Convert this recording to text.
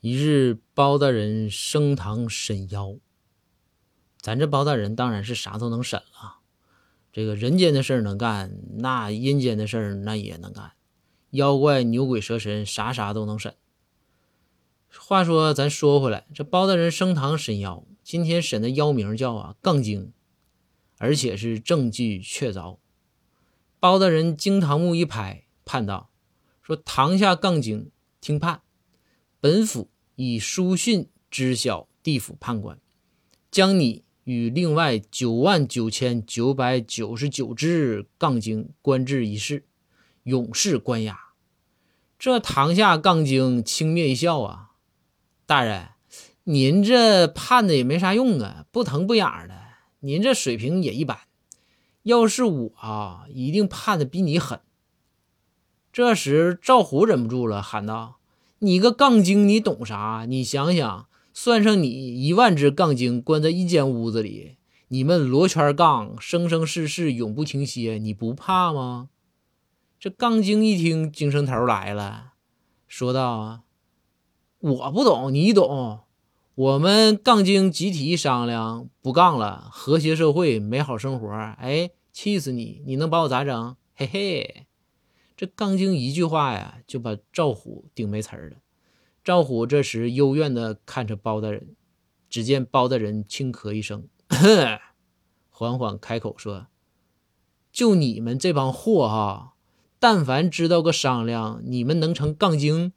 一日，包大人升堂审妖。咱这包大人当然是啥都能审了，这个人间的事儿能干，那阴间的事儿那也能干，妖怪、牛鬼蛇神啥啥都能审。话说，咱说回来，这包大人升堂审妖，今天审的妖名叫啊杠精，而且是证据确凿。包大人惊堂木一拍，判道：“说堂下杠精，听判。”本府以书信知晓地府判官，将你与另外九万九千九百九十九只杠精关至一室，永世关押。这堂下杠精轻蔑一笑啊，大人，您这判的也没啥用啊，不疼不痒的，您这水平也一般。要是我啊，一定判的比你狠。这时赵虎忍不住了，喊道。你个杠精，你懂啥？你想想，算上你一万只杠精关在一间屋子里，你们罗圈杠，生生世世永不停歇，你不怕吗？这杠精一听，精神头来了，说道：“，我不懂，你懂。我们杠精集体一商量，不杠了，和谐社会，美好生活。哎，气死你！你能把我咋整？嘿嘿。”这杠精一句话呀，就把赵虎顶没词儿了。赵虎这时幽怨的看着包大人，只见包大人轻咳一声，缓缓开口说：“就你们这帮货哈，但凡知道个商量，你们能成杠精？